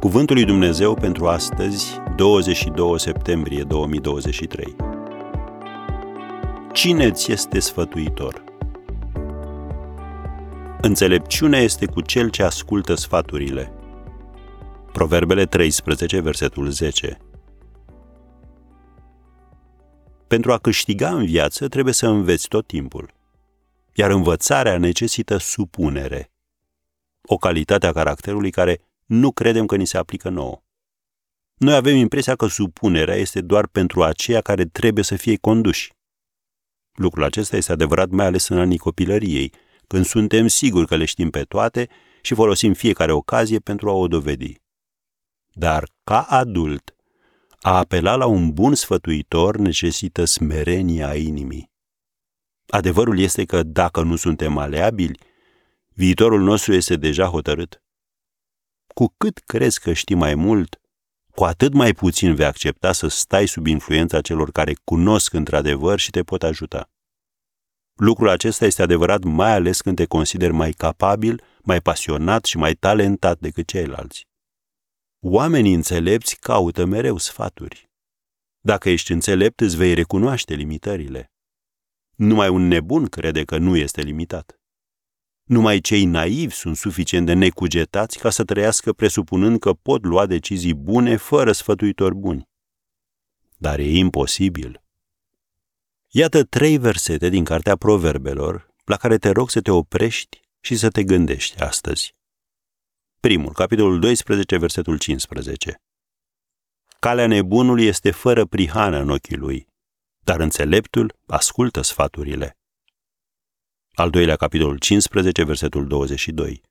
Cuvântul lui Dumnezeu pentru astăzi, 22 septembrie 2023. Cine ți este sfătuitor? Înțelepciunea este cu cel ce ascultă sfaturile. Proverbele 13, versetul 10. Pentru a câștiga în viață trebuie să înveți tot timpul. Iar învățarea necesită supunere. O calitate a caracterului care nu credem că ni se aplică nouă. Noi avem impresia că supunerea este doar pentru aceia care trebuie să fie conduși. Lucrul acesta este adevărat mai ales în anii copilăriei, când suntem siguri că le știm pe toate și folosim fiecare ocazie pentru a o dovedi. Dar, ca adult, a apela la un bun sfătuitor necesită smerenia inimii. Adevărul este că dacă nu suntem maleabili, viitorul nostru este deja hotărât. Cu cât crezi că știi mai mult, cu atât mai puțin vei accepta să stai sub influența celor care cunosc într-adevăr și te pot ajuta. Lucrul acesta este adevărat mai ales când te consideri mai capabil, mai pasionat și mai talentat decât ceilalți. Oamenii înțelepți caută mereu sfaturi. Dacă ești înțelept, îți vei recunoaște limitările. Numai un nebun crede că nu este limitat. Numai cei naivi sunt suficient de necugetați ca să trăiască presupunând că pot lua decizii bune fără sfătuitori buni. Dar e imposibil. Iată trei versete din Cartea Proverbelor la care te rog să te oprești și să te gândești astăzi. Primul, capitolul 12, versetul 15. Calea nebunului este fără prihană în ochii lui, dar înțeleptul ascultă sfaturile. Al doilea, capitolul 15, versetul 22.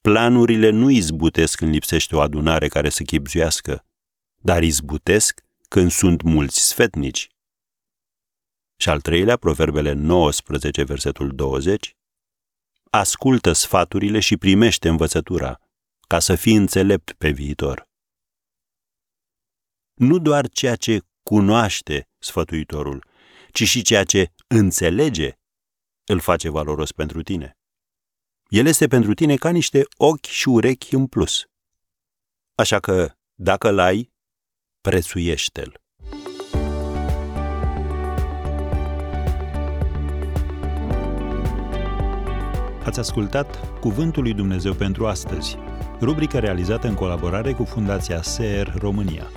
Planurile nu izbutesc când lipsește o adunare care să chipzuiască, dar izbutesc când sunt mulți sfetnici. Și al treilea, proverbele 19, versetul 20. Ascultă sfaturile și primește învățătura, ca să fii înțelept pe viitor. Nu doar ceea ce cunoaște sfătuitorul, ci și ceea ce înțelege îl face valoros pentru tine. El este pentru tine ca niște ochi și urechi în plus. Așa că, dacă l-ai, prețuiește-l. Ați ascultat Cuvântul lui Dumnezeu pentru astăzi, rubrica realizată în colaborare cu Fundația SER România.